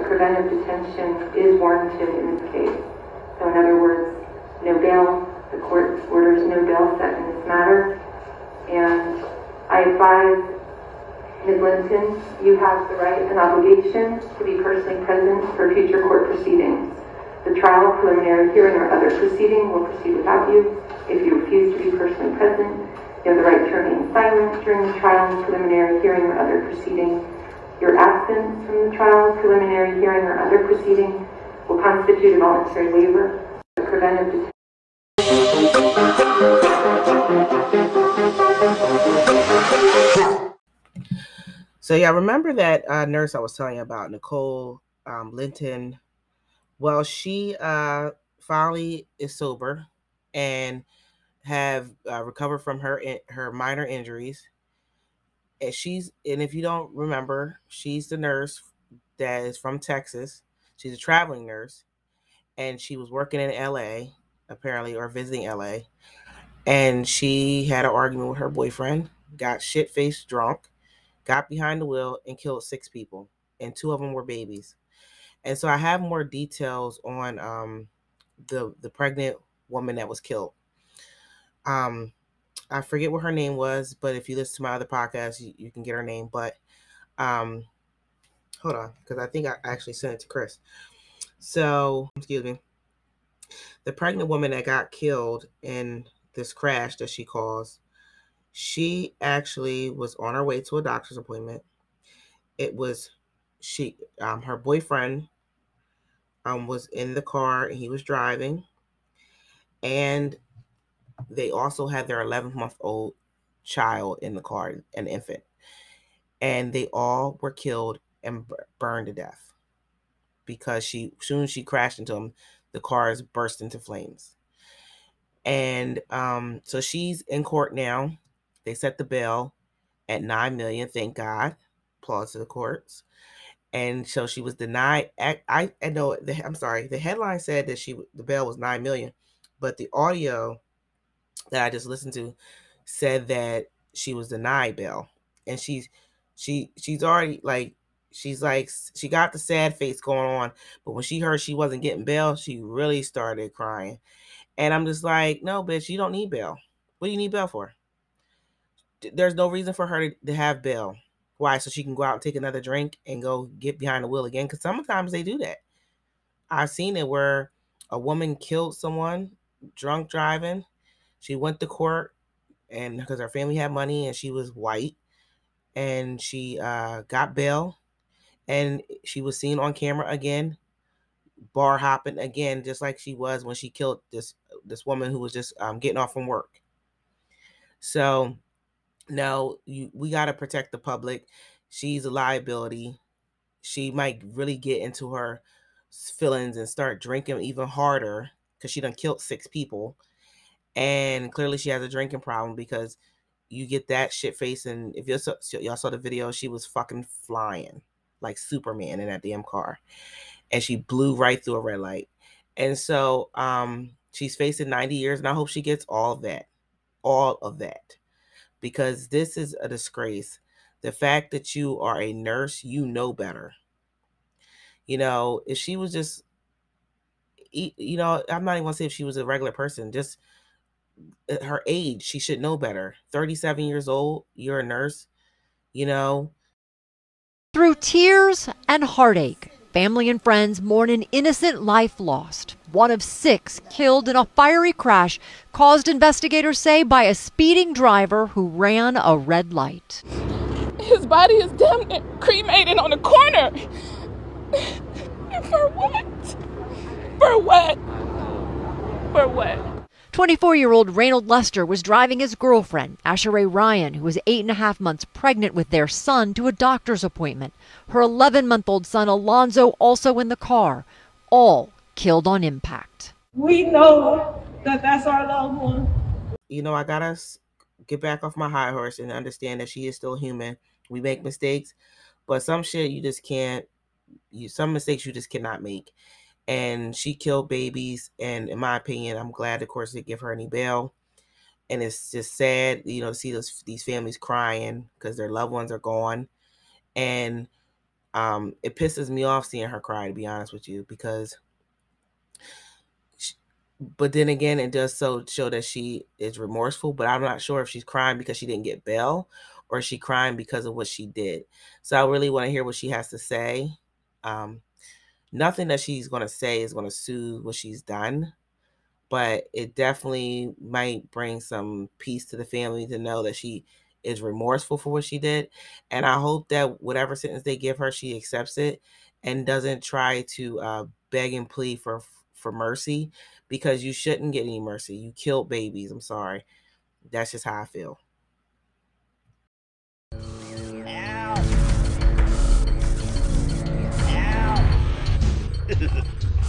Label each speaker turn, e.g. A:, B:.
A: A preventive detention is warranted in this case. So in other words, no bail. The court orders no bail set in this matter. And I advise Ms. Linton, you have the right and obligation to be personally present for future court proceedings. The trial, preliminary hearing, or other proceeding will proceed without you. If you refuse to be personally present, you have the right to remain silent during the trial, preliminary hearing, or other proceeding. Your absence from the trial, preliminary hearing, or other proceeding will constitute a voluntary waiver. The preventive detention.
B: So yeah, remember that uh, nurse I was telling you about, Nicole um, Linton. Well, she uh, finally is sober and have uh, recovered from her her minor injuries. And she's and if you don't remember, she's the nurse that is from Texas. She's a traveling nurse, and she was working in L.A. apparently or visiting L.A. And she had an argument with her boyfriend, got shit faced drunk got behind the wheel and killed six people, and two of them were babies. And so I have more details on um, the the pregnant woman that was killed. Um, I forget what her name was, but if you listen to my other podcast, you, you can get her name. But um, hold on, because I think I actually sent it to Chris. So excuse me. The pregnant woman that got killed in this crash that she caused she actually was on her way to a doctor's appointment. It was she um her boyfriend um was in the car and he was driving and they also had their 11 month old child in the car an infant and they all were killed and burned to death because she soon she crashed into them the cars burst into flames and um so she's in court now they set the bail at nine million. Thank God. Applause to the courts. And so she was denied. I, I know. The, I'm sorry. The headline said that she the bail was nine million, but the audio that I just listened to said that she was denied bail, and she's she she's already like she's like she got the sad face going on, but when she heard she wasn't getting bail, she really started crying. And I'm just like, no, bitch, you don't need bail. What do you need bail for? there's no reason for her to, to have bail. Why? So she can go out and take another drink and go get behind the wheel again. Because sometimes they do that. I've seen it where a woman killed someone drunk driving. She went to court and because her family had money and she was white and she uh, got bail and she was seen on camera again bar hopping again just like she was when she killed this this woman who was just um, getting off from work so no, you we got to protect the public. She's a liability. She might really get into her feelings and start drinking even harder because she done killed six people. And clearly she has a drinking problem because you get that shit face. And if you y'all saw the video, she was fucking flying like Superman in that damn car. And she blew right through a red light. And so um she's facing 90 years, and I hope she gets all of that. All of that because this is a disgrace. The fact that you are a nurse, you know better. You know, if she was just, you know, I'm not even gonna say if she was a regular person, just Uh, her age, she should know better. 37 years old, you're a nurse, you know.
C: Through tears and heartache, family and friends mourn an innocent life lost one of six killed in a fiery crash caused, investigators say, by a speeding driver who ran a red light.
D: His body is damn near cremated on the corner. For what? For what? For what?
C: 24 year old Reynold Lester was driving his girlfriend, Asherey Ryan, who was eight and a half months pregnant with their son, to a doctor's appointment. Her 11 month old son, Alonzo, also in the car. All killed on impact.
E: We know that that's our loved one.
B: You know, I gotta get back off my high horse and understand that she is still human. We make mistakes, but some shit you just can't. You some mistakes you just cannot make. And she killed babies, and in my opinion, I'm glad, of course, they give her any bail. And it's just sad, you know, to see those these families crying because their loved ones are gone. And Um, it pisses me off seeing her cry, to be honest with you, because. But then again, it does so show that she is remorseful. But I'm not sure if she's crying because she didn't get bail, or is she crying because of what she did. So I really want to hear what she has to say. Um, nothing that she's going to say is going to soothe what she's done but it definitely might bring some peace to the family to know that she is remorseful for what she did and i hope that whatever sentence they give her she accepts it and doesn't try to uh, beg and plead for for mercy because you shouldn't get any mercy. You killed babies i'm sorry. That's just how i feel Ow. Ow.